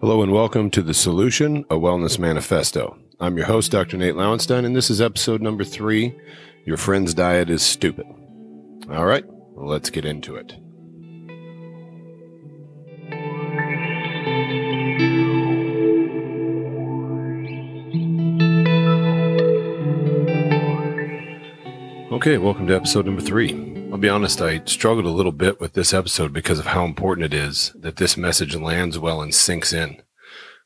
Hello and welcome to The Solution, a Wellness Manifesto. I'm your host, Dr. Nate Lowenstein, and this is episode number three Your Friend's Diet is Stupid. All right, let's get into it. Okay, welcome to episode number three. I'll be honest, I struggled a little bit with this episode because of how important it is that this message lands well and sinks in.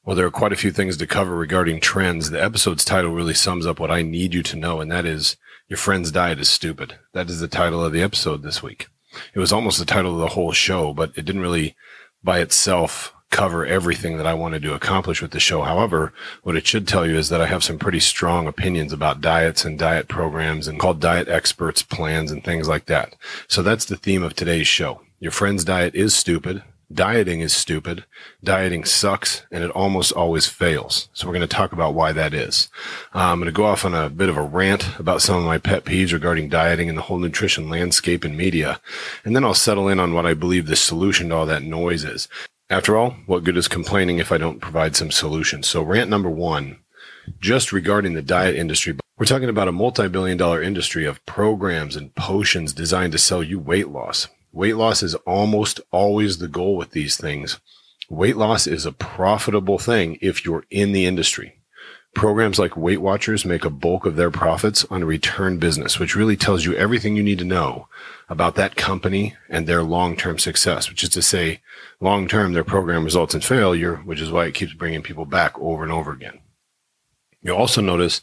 Well, there are quite a few things to cover regarding trends. The episode's title really sums up what I need you to know, and that is Your Friend's Diet is Stupid. That is the title of the episode this week. It was almost the title of the whole show, but it didn't really by itself cover everything that I wanted to accomplish with the show. However, what it should tell you is that I have some pretty strong opinions about diets and diet programs and called diet experts plans and things like that. So that's the theme of today's show. Your friend's diet is stupid. Dieting is stupid. Dieting sucks and it almost always fails. So we're going to talk about why that is. Uh, I'm going to go off on a bit of a rant about some of my pet peeves regarding dieting and the whole nutrition landscape and media. And then I'll settle in on what I believe the solution to all that noise is. After all, what good is complaining if I don't provide some solutions? So rant number one, just regarding the diet industry, we're talking about a multi-billion dollar industry of programs and potions designed to sell you weight loss. Weight loss is almost always the goal with these things. Weight loss is a profitable thing if you're in the industry. Programs like Weight Watchers make a bulk of their profits on return business, which really tells you everything you need to know about that company and their long-term success, which is to say, long-term, their program results in failure, which is why it keeps bringing people back over and over again. You'll also notice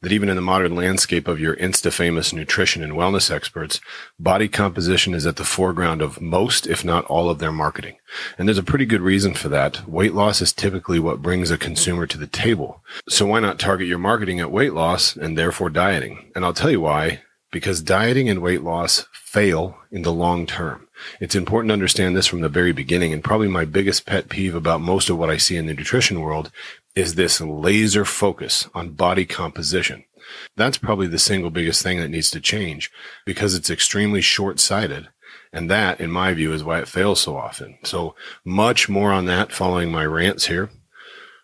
that even in the modern landscape of your insta famous nutrition and wellness experts, body composition is at the foreground of most, if not all of their marketing. And there's a pretty good reason for that. Weight loss is typically what brings a consumer to the table. So why not target your marketing at weight loss and therefore dieting? And I'll tell you why. Because dieting and weight loss fail in the long term. It's important to understand this from the very beginning. And probably my biggest pet peeve about most of what I see in the nutrition world is this laser focus on body composition. That's probably the single biggest thing that needs to change because it's extremely short sighted. And that, in my view, is why it fails so often. So much more on that following my rants here.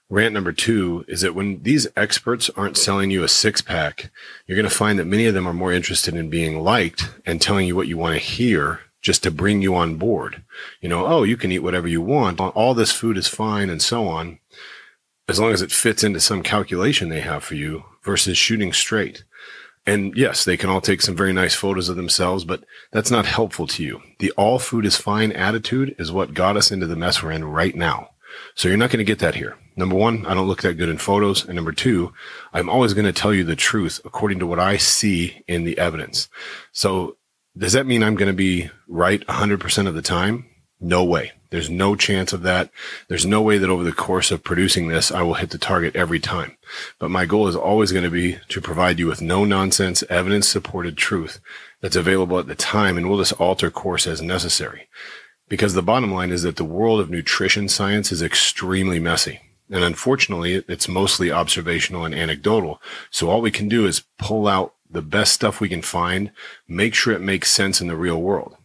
Rant number two is that when these experts aren't selling you a six pack, you're going to find that many of them are more interested in being liked and telling you what you want to hear just to bring you on board. You know, oh, you can eat whatever you want. All this food is fine and so on as long as it fits into some calculation they have for you versus shooting straight. And yes, they can all take some very nice photos of themselves, but that's not helpful to you. The all food is fine attitude is what got us into the mess we're in right now. So you're not going to get that here. Number one, I don't look that good in photos. And number two, I'm always going to tell you the truth according to what I see in the evidence. So does that mean I'm going to be right 100% of the time? No way. There's no chance of that. There's no way that over the course of producing this, I will hit the target every time. But my goal is always going to be to provide you with no nonsense, evidence supported truth that's available at the time. And we'll just alter course as necessary. Because the bottom line is that the world of nutrition science is extremely messy. And unfortunately, it's mostly observational and anecdotal. So all we can do is pull out the best stuff we can find, make sure it makes sense in the real world.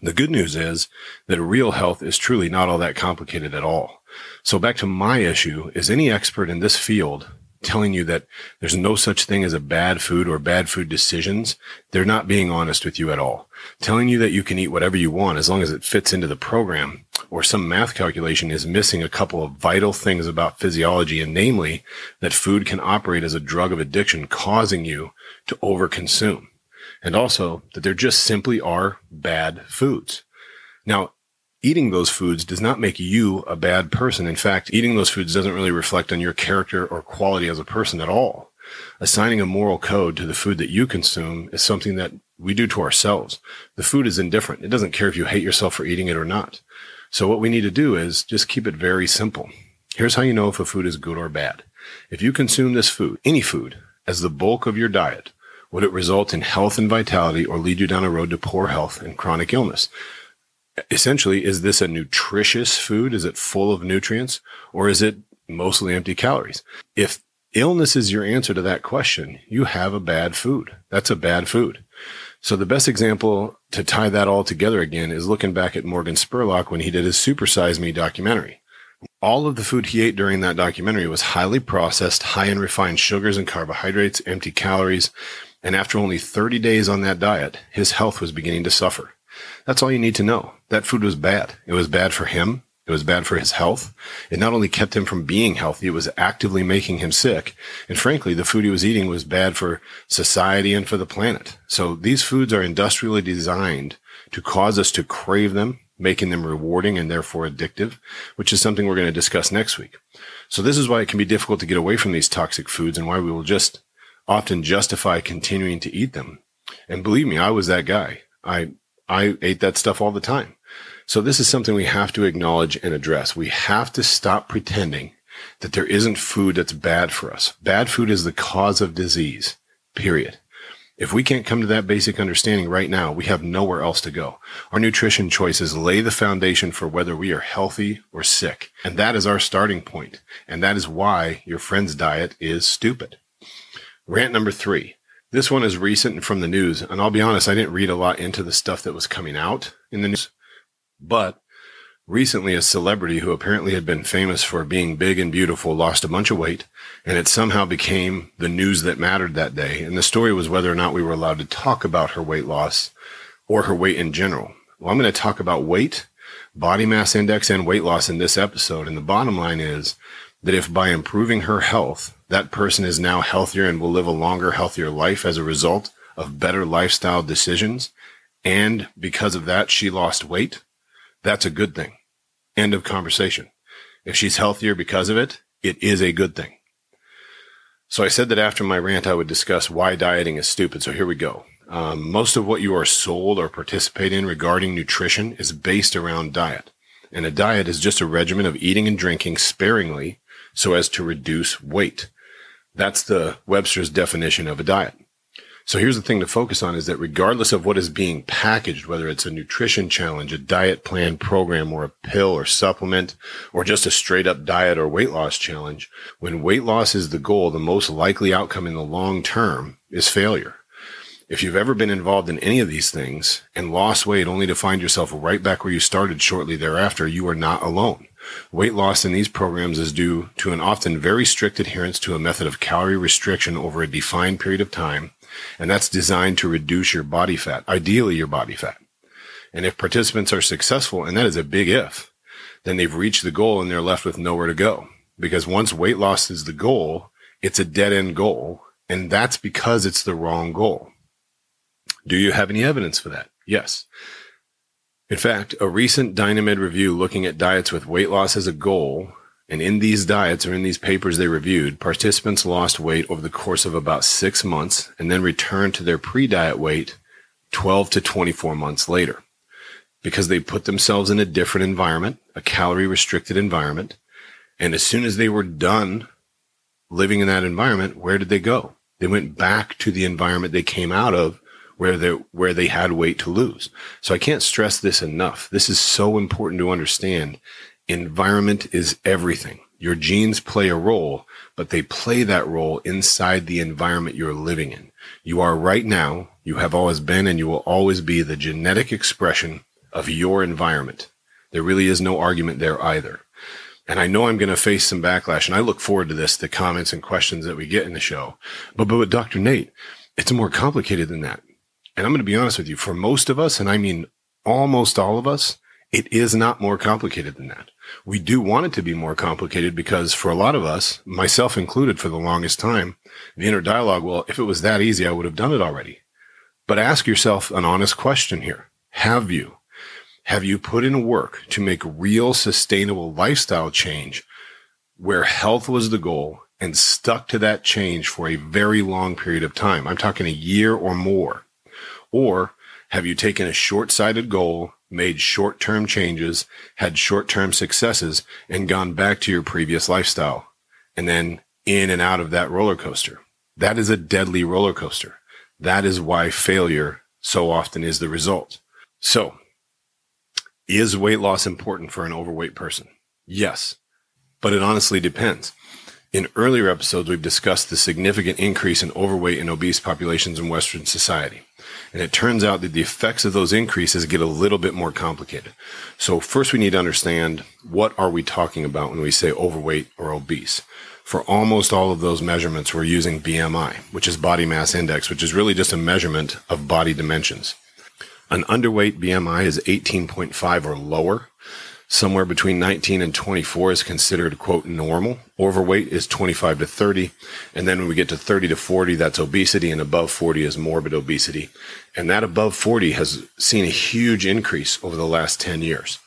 The good news is that real health is truly not all that complicated at all. So back to my issue is any expert in this field telling you that there's no such thing as a bad food or bad food decisions, they're not being honest with you at all. Telling you that you can eat whatever you want as long as it fits into the program or some math calculation is missing a couple of vital things about physiology and namely that food can operate as a drug of addiction causing you to overconsume and also that there just simply are bad foods. Now, eating those foods does not make you a bad person. In fact, eating those foods doesn't really reflect on your character or quality as a person at all. Assigning a moral code to the food that you consume is something that we do to ourselves. The food is indifferent. It doesn't care if you hate yourself for eating it or not. So what we need to do is just keep it very simple. Here's how you know if a food is good or bad. If you consume this food, any food, as the bulk of your diet, would it result in health and vitality or lead you down a road to poor health and chronic illness? Essentially, is this a nutritious food? Is it full of nutrients or is it mostly empty calories? If illness is your answer to that question, you have a bad food. That's a bad food. So the best example to tie that all together again is looking back at Morgan Spurlock when he did his Super Size Me documentary. All of the food he ate during that documentary was highly processed, high in refined sugars and carbohydrates, empty calories. And after only 30 days on that diet, his health was beginning to suffer. That's all you need to know. That food was bad. It was bad for him. It was bad for his health. It not only kept him from being healthy, it was actively making him sick. And frankly, the food he was eating was bad for society and for the planet. So these foods are industrially designed to cause us to crave them, making them rewarding and therefore addictive, which is something we're going to discuss next week. So this is why it can be difficult to get away from these toxic foods and why we will just often justify continuing to eat them. And believe me, I was that guy. I, I ate that stuff all the time. So this is something we have to acknowledge and address. We have to stop pretending that there isn't food that's bad for us. Bad food is the cause of disease, period. If we can't come to that basic understanding right now, we have nowhere else to go. Our nutrition choices lay the foundation for whether we are healthy or sick. And that is our starting point. And that is why your friend's diet is stupid. Rant number three. This one is recent and from the news. And I'll be honest, I didn't read a lot into the stuff that was coming out in the news. But recently, a celebrity who apparently had been famous for being big and beautiful lost a bunch of weight, and it somehow became the news that mattered that day. And the story was whether or not we were allowed to talk about her weight loss or her weight in general. Well, I'm going to talk about weight, body mass index, and weight loss in this episode. And the bottom line is that if by improving her health, that person is now healthier and will live a longer, healthier life as a result of better lifestyle decisions, and because of that, she lost weight, that's a good thing. End of conversation. If she's healthier because of it, it is a good thing. So I said that after my rant, I would discuss why dieting is stupid. So here we go. Um, most of what you are sold or participate in regarding nutrition is based around diet. And a diet is just a regimen of eating and drinking sparingly so as to reduce weight. That's the Webster's definition of a diet. So here's the thing to focus on is that regardless of what is being packaged, whether it's a nutrition challenge, a diet plan program, or a pill or supplement, or just a straight up diet or weight loss challenge, when weight loss is the goal, the most likely outcome in the long term is failure. If you've ever been involved in any of these things and lost weight only to find yourself right back where you started shortly thereafter, you are not alone. Weight loss in these programs is due to an often very strict adherence to a method of calorie restriction over a defined period of time and that's designed to reduce your body fat, ideally your body fat. And if participants are successful, and that is a big if, then they've reached the goal and they're left with nowhere to go. Because once weight loss is the goal, it's a dead end goal. And that's because it's the wrong goal. Do you have any evidence for that? Yes. In fact, a recent Dynamed review looking at diets with weight loss as a goal and in these diets or in these papers they reviewed, participants lost weight over the course of about six months and then returned to their pre-diet weight 12 to 24 months later because they put themselves in a different environment, a calorie restricted environment. And as soon as they were done living in that environment, where did they go? They went back to the environment they came out of where they, where they had weight to lose. So I can't stress this enough. This is so important to understand environment is everything. Your genes play a role, but they play that role inside the environment you're living in. You are right now, you have always been, and you will always be the genetic expression of your environment. There really is no argument there either. And I know I'm going to face some backlash, and I look forward to this, the comments and questions that we get in the show. But, but with Dr. Nate, it's more complicated than that. And I'm going to be honest with you, for most of us, and I mean almost all of us, it is not more complicated than that. We do want it to be more complicated because for a lot of us, myself included for the longest time, the inner dialogue, well, if it was that easy, I would have done it already. But ask yourself an honest question here. Have you? Have you put in work to make real sustainable lifestyle change where health was the goal and stuck to that change for a very long period of time? I'm talking a year or more. Or have you taken a short sighted goal made short term changes, had short term successes, and gone back to your previous lifestyle. And then in and out of that roller coaster. That is a deadly roller coaster. That is why failure so often is the result. So, is weight loss important for an overweight person? Yes, but it honestly depends. In earlier episodes, we've discussed the significant increase in overweight and obese populations in Western society. And it turns out that the effects of those increases get a little bit more complicated. So first we need to understand what are we talking about when we say overweight or obese? For almost all of those measurements, we're using BMI, which is body mass index, which is really just a measurement of body dimensions. An underweight BMI is 18.5 or lower. Somewhere between 19 and 24 is considered, quote, normal. Overweight is 25 to 30. And then when we get to 30 to 40, that's obesity. And above 40 is morbid obesity. And that above 40 has seen a huge increase over the last 10 years.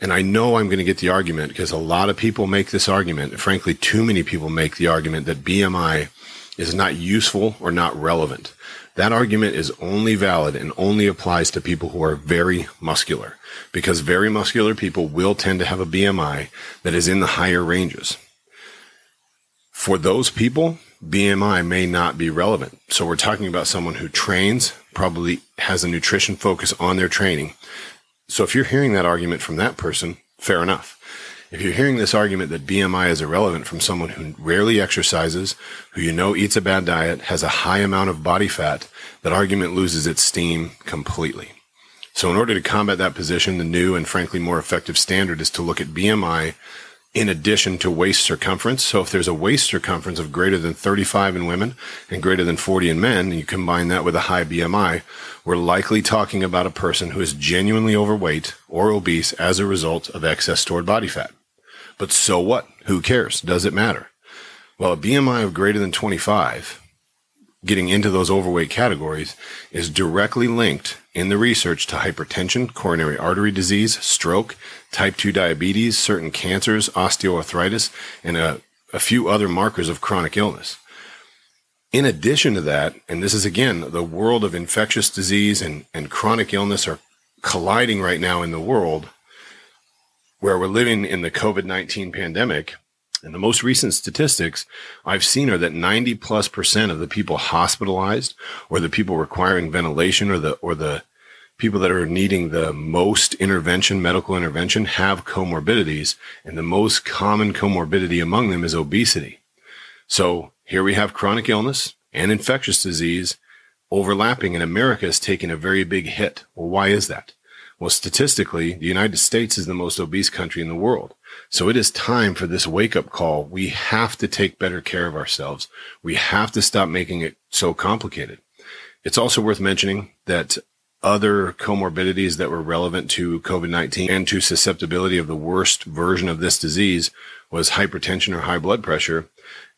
And I know I'm going to get the argument because a lot of people make this argument. Frankly, too many people make the argument that BMI is not useful or not relevant. That argument is only valid and only applies to people who are very muscular because very muscular people will tend to have a BMI that is in the higher ranges. For those people, BMI may not be relevant. So we're talking about someone who trains, probably has a nutrition focus on their training. So if you're hearing that argument from that person, fair enough. If you're hearing this argument that BMI is irrelevant from someone who rarely exercises, who you know eats a bad diet, has a high amount of body fat, that argument loses its steam completely. So in order to combat that position, the new and frankly more effective standard is to look at BMI in addition to waist circumference. So if there's a waist circumference of greater than 35 in women and greater than 40 in men, and you combine that with a high BMI, we're likely talking about a person who is genuinely overweight or obese as a result of excess stored body fat. But so what? Who cares? Does it matter? Well, a BMI of greater than 25, getting into those overweight categories, is directly linked in the research to hypertension, coronary artery disease, stroke, type 2 diabetes, certain cancers, osteoarthritis, and a, a few other markers of chronic illness. In addition to that, and this is again, the world of infectious disease and, and chronic illness are colliding right now in the world where we're living in the COVID 19 pandemic. And the most recent statistics I've seen are that 90 plus percent of the people hospitalized or the people requiring ventilation or the, or the people that are needing the most intervention, medical intervention have comorbidities. And the most common comorbidity among them is obesity. So here we have chronic illness and infectious disease overlapping and America is taking a very big hit. Well, why is that? Well, statistically, the United States is the most obese country in the world. So it is time for this wake up call. We have to take better care of ourselves. We have to stop making it so complicated. It's also worth mentioning that other comorbidities that were relevant to COVID-19 and to susceptibility of the worst version of this disease was hypertension or high blood pressure.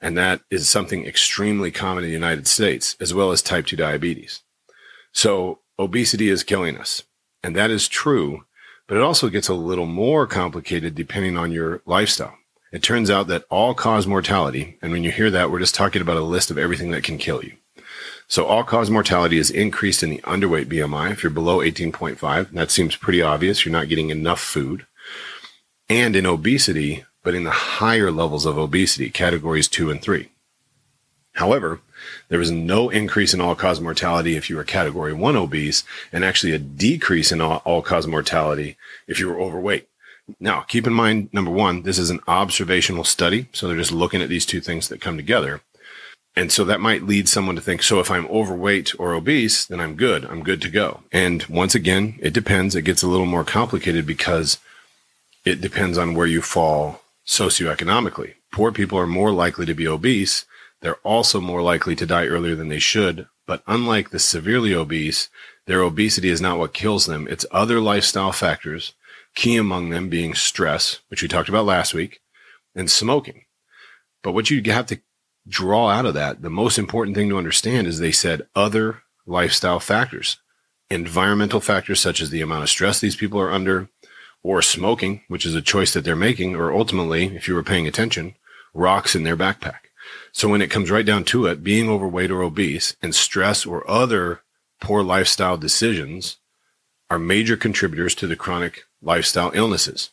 And that is something extremely common in the United States, as well as type 2 diabetes. So obesity is killing us. And that is true, but it also gets a little more complicated depending on your lifestyle. It turns out that all cause mortality, and when you hear that, we're just talking about a list of everything that can kill you. So all cause mortality is increased in the underweight BMI. If you're below 18.5, that seems pretty obvious. You're not getting enough food. And in obesity, but in the higher levels of obesity, categories two and three. However, there was no increase in all cause mortality if you were category one obese and actually a decrease in all, all cause mortality if you were overweight. Now, keep in mind, number one, this is an observational study. So they're just looking at these two things that come together. And so that might lead someone to think, so if I'm overweight or obese, then I'm good. I'm good to go. And once again, it depends. It gets a little more complicated because it depends on where you fall socioeconomically. Poor people are more likely to be obese they're also more likely to die earlier than they should. But unlike the severely obese, their obesity is not what kills them. It's other lifestyle factors, key among them being stress, which we talked about last week, and smoking. But what you have to draw out of that, the most important thing to understand is they said other lifestyle factors, environmental factors such as the amount of stress these people are under, or smoking, which is a choice that they're making, or ultimately, if you were paying attention, rocks in their backpack. So when it comes right down to it, being overweight or obese and stress or other poor lifestyle decisions are major contributors to the chronic lifestyle illnesses.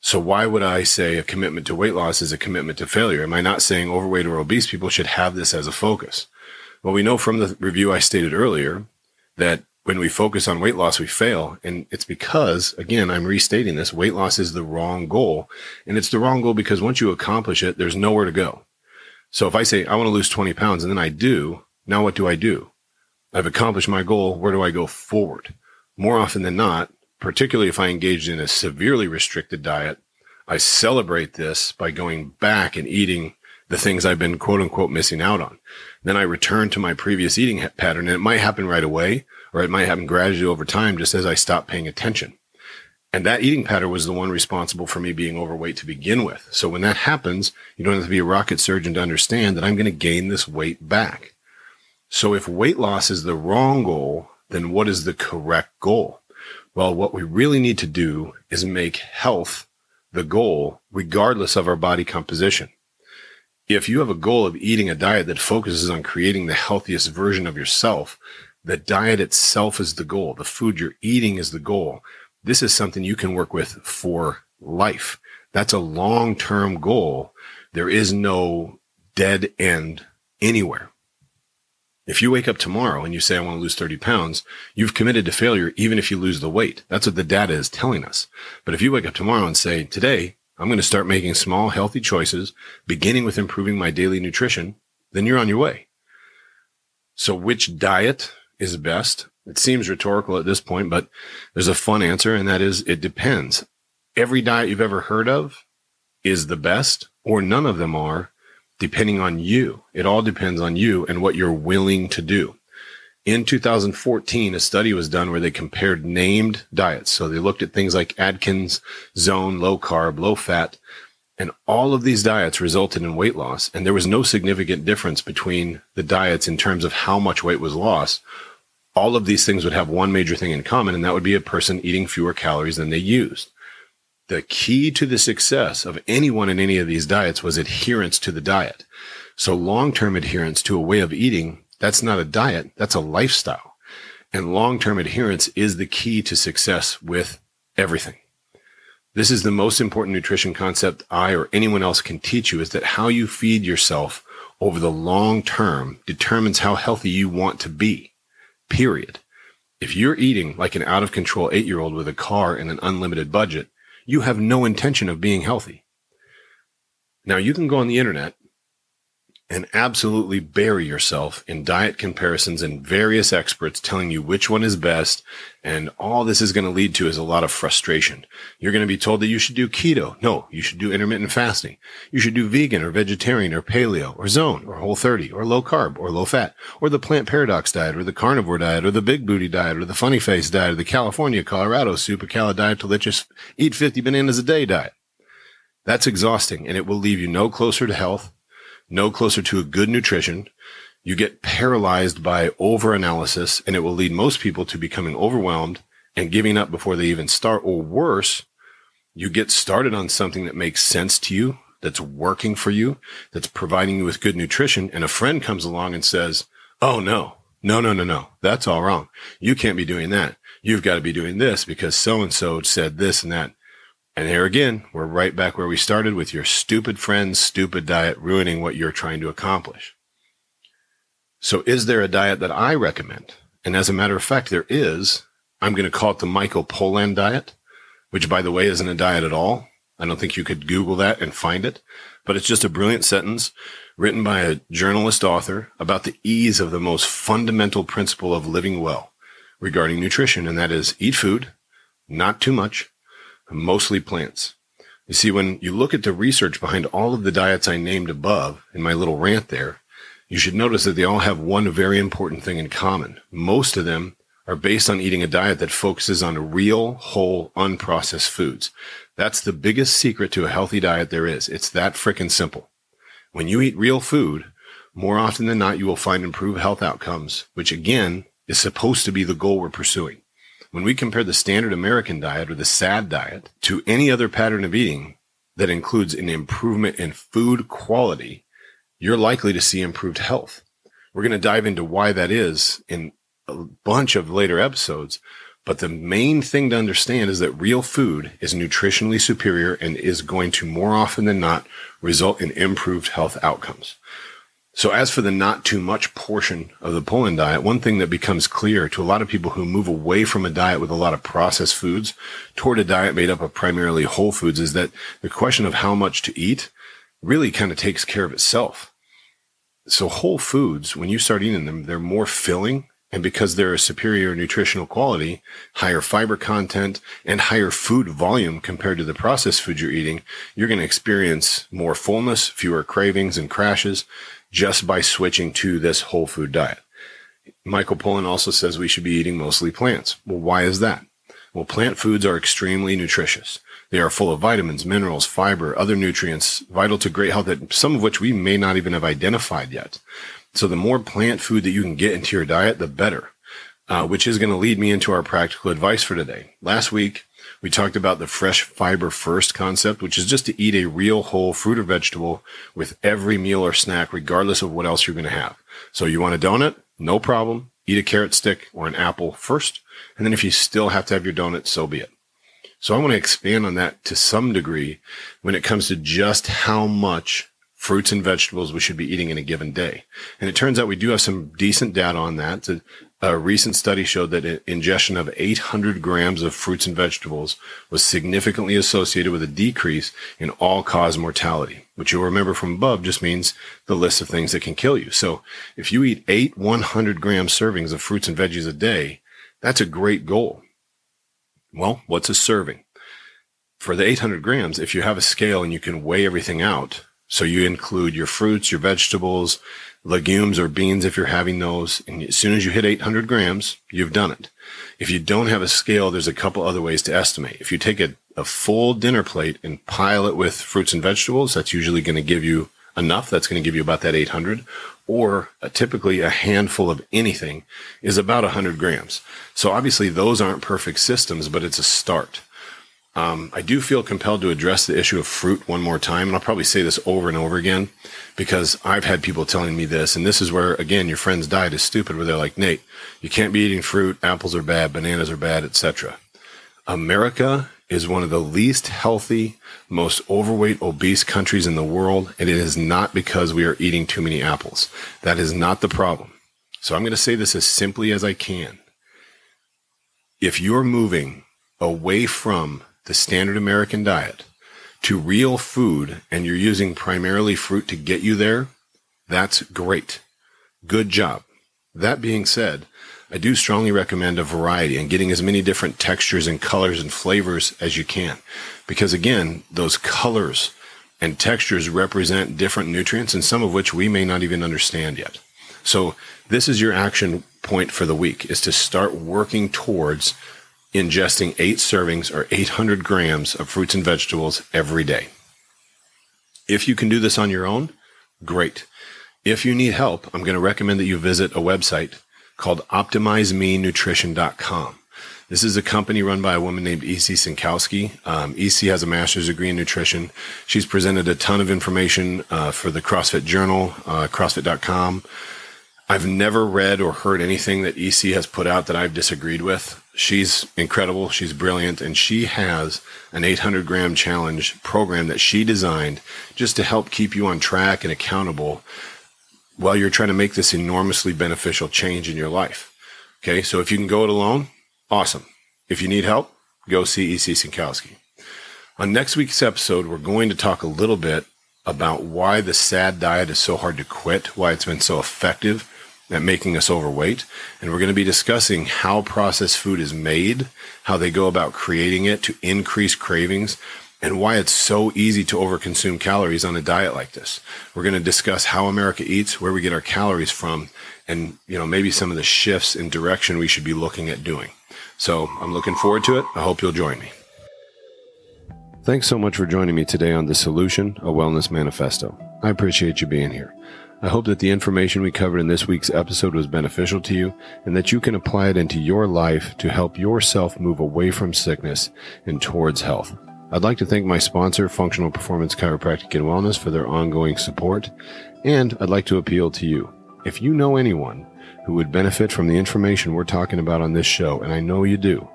So why would I say a commitment to weight loss is a commitment to failure? Am I not saying overweight or obese people should have this as a focus? Well, we know from the review I stated earlier that when we focus on weight loss, we fail. And it's because, again, I'm restating this, weight loss is the wrong goal. And it's the wrong goal because once you accomplish it, there's nowhere to go. So if I say I want to lose 20 pounds and then I do, now what do I do? I've accomplished my goal. Where do I go forward? More often than not, particularly if I engaged in a severely restricted diet, I celebrate this by going back and eating the things I've been quote unquote missing out on. Then I return to my previous eating pattern and it might happen right away or it might happen gradually over time just as I stop paying attention. And that eating pattern was the one responsible for me being overweight to begin with. So when that happens, you don't have to be a rocket surgeon to understand that I'm going to gain this weight back. So if weight loss is the wrong goal, then what is the correct goal? Well, what we really need to do is make health the goal, regardless of our body composition. If you have a goal of eating a diet that focuses on creating the healthiest version of yourself, the diet itself is the goal. The food you're eating is the goal. This is something you can work with for life. That's a long term goal. There is no dead end anywhere. If you wake up tomorrow and you say, I want to lose 30 pounds, you've committed to failure even if you lose the weight. That's what the data is telling us. But if you wake up tomorrow and say, today, I'm going to start making small, healthy choices, beginning with improving my daily nutrition, then you're on your way. So which diet is best? It seems rhetorical at this point, but there's a fun answer, and that is it depends. Every diet you've ever heard of is the best, or none of them are, depending on you. It all depends on you and what you're willing to do. In 2014, a study was done where they compared named diets. So they looked at things like Atkins, zone, low carb, low fat, and all of these diets resulted in weight loss. And there was no significant difference between the diets in terms of how much weight was lost all of these things would have one major thing in common, and that would be a person eating fewer calories than they used. The key to the success of anyone in any of these diets was adherence to the diet. So long-term adherence to a way of eating, that's not a diet, that's a lifestyle. And long-term adherence is the key to success with everything. This is the most important nutrition concept I or anyone else can teach you is that how you feed yourself over the long term determines how healthy you want to be period. If you're eating like an out of control eight year old with a car and an unlimited budget, you have no intention of being healthy. Now you can go on the internet and absolutely bury yourself in diet comparisons and various experts telling you which one is best. And all this is going to lead to is a lot of frustration. You're going to be told that you should do keto. No, you should do intermittent fasting. You should do vegan or vegetarian or paleo or zone or whole 30 or low carb or low fat or the plant paradox diet or the carnivore diet or the big booty diet or the funny face diet or the California, Colorado super delicious eat 50 bananas a day diet. That's exhausting and it will leave you no closer to health no closer to a good nutrition. You get paralyzed by overanalysis and it will lead most people to becoming overwhelmed and giving up before they even start. Or worse, you get started on something that makes sense to you, that's working for you, that's providing you with good nutrition. And a friend comes along and says, Oh no, no, no, no, no. That's all wrong. You can't be doing that. You've got to be doing this because so and so said this and that. And here again, we're right back where we started with your stupid friend's stupid diet ruining what you're trying to accomplish. So is there a diet that I recommend? And as a matter of fact, there is. I'm going to call it the Michael Pollan diet, which by the way isn't a diet at all. I don't think you could Google that and find it, but it's just a brilliant sentence written by a journalist author about the ease of the most fundamental principle of living well regarding nutrition. And that is eat food, not too much, mostly plants. You see, when you look at the research behind all of the diets I named above in my little rant there, you should notice that they all have one very important thing in common. Most of them are based on eating a diet that focuses on real, whole, unprocessed foods. That's the biggest secret to a healthy diet there is. It's that frickin' simple. When you eat real food, more often than not, you will find improved health outcomes, which again is supposed to be the goal we're pursuing. When we compare the standard American diet or the SAD diet to any other pattern of eating that includes an improvement in food quality, you're likely to see improved health. We're going to dive into why that is in a bunch of later episodes. But the main thing to understand is that real food is nutritionally superior and is going to more often than not result in improved health outcomes. So as for the not too much portion of the Pollan diet, one thing that becomes clear to a lot of people who move away from a diet with a lot of processed foods toward a diet made up of primarily whole foods is that the question of how much to eat really kind of takes care of itself. So whole foods, when you start eating them, they're more filling And because they're a superior nutritional quality, higher fiber content, and higher food volume compared to the processed food you're eating, you're going to experience more fullness, fewer cravings and crashes just by switching to this whole food diet. Michael Pollan also says we should be eating mostly plants. Well, why is that? Well, plant foods are extremely nutritious. They are full of vitamins, minerals, fiber, other nutrients vital to great health that some of which we may not even have identified yet. So the more plant food that you can get into your diet, the better. Uh, which is going to lead me into our practical advice for today. Last week, we talked about the fresh fiber first concept, which is just to eat a real whole fruit or vegetable with every meal or snack, regardless of what else you're going to have. So you want a donut? No problem. Eat a carrot stick or an apple first. And then if you still have to have your donut, so be it. So I want to expand on that to some degree when it comes to just how much fruits and vegetables we should be eating in a given day. And it turns out we do have some decent data on that. A recent study showed that ingestion of 800 grams of fruits and vegetables was significantly associated with a decrease in all cause mortality, which you'll remember from above just means the list of things that can kill you. So if you eat eight 100 gram servings of fruits and veggies a day, that's a great goal. Well, what's a serving? For the 800 grams, if you have a scale and you can weigh everything out, so you include your fruits, your vegetables, legumes or beans if you're having those. And as soon as you hit 800 grams, you've done it. If you don't have a scale, there's a couple other ways to estimate. If you take a, a full dinner plate and pile it with fruits and vegetables, that's usually going to give you enough. That's going to give you about that 800 or uh, typically a handful of anything is about 100 grams. So obviously those aren't perfect systems, but it's a start. Um, I do feel compelled to address the issue of fruit one more time, and I'll probably say this over and over again because I've had people telling me this, and this is where again your friend's diet is stupid, where they're like, Nate, you can't be eating fruit, apples are bad, bananas are bad, etc. America is one of the least healthy, most overweight, obese countries in the world, and it is not because we are eating too many apples. That is not the problem. So I'm going to say this as simply as I can. If you're moving away from the standard American diet to real food and you're using primarily fruit to get you there, that's great. Good job. That being said, I do strongly recommend a variety and getting as many different textures and colors and flavors as you can. Because again, those colors and textures represent different nutrients and some of which we may not even understand yet. So this is your action point for the week is to start working towards ingesting eight servings or 800 grams of fruits and vegetables every day. If you can do this on your own, great. If you need help, I'm going to recommend that you visit a website called OptimizeMeNutrition.com. This is a company run by a woman named EC Synkowski. Um, EC has a master's degree in nutrition. She's presented a ton of information uh, for the CrossFit Journal, uh, CrossFit.com. I've never read or heard anything that EC has put out that I've disagreed with. She's incredible. She's brilliant. And she has an 800 gram challenge program that she designed just to help keep you on track and accountable while you're trying to make this enormously beneficial change in your life. Okay. So if you can go it alone, awesome. If you need help, go see EC Synkowski. On next week's episode, we're going to talk a little bit about why the sad diet is so hard to quit, why it's been so effective at making us overweight. And we're going to be discussing how processed food is made, how they go about creating it to increase cravings, and why it's so easy to overconsume calories on a diet like this. We're going to discuss how America eats, where we get our calories from, and you know maybe some of the shifts in direction we should be looking at doing. So I'm looking forward to it. I hope you'll join me. Thanks so much for joining me today on The Solution, a Wellness Manifesto. I appreciate you being here. I hope that the information we covered in this week's episode was beneficial to you and that you can apply it into your life to help yourself move away from sickness and towards health. I'd like to thank my sponsor, Functional Performance Chiropractic and Wellness, for their ongoing support. And I'd like to appeal to you. If you know anyone who would benefit from the information we're talking about on this show, and I know you do,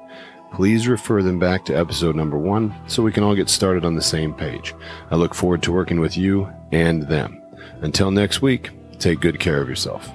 please refer them back to episode number one so we can all get started on the same page. I look forward to working with you and them. Until next week, take good care of yourself.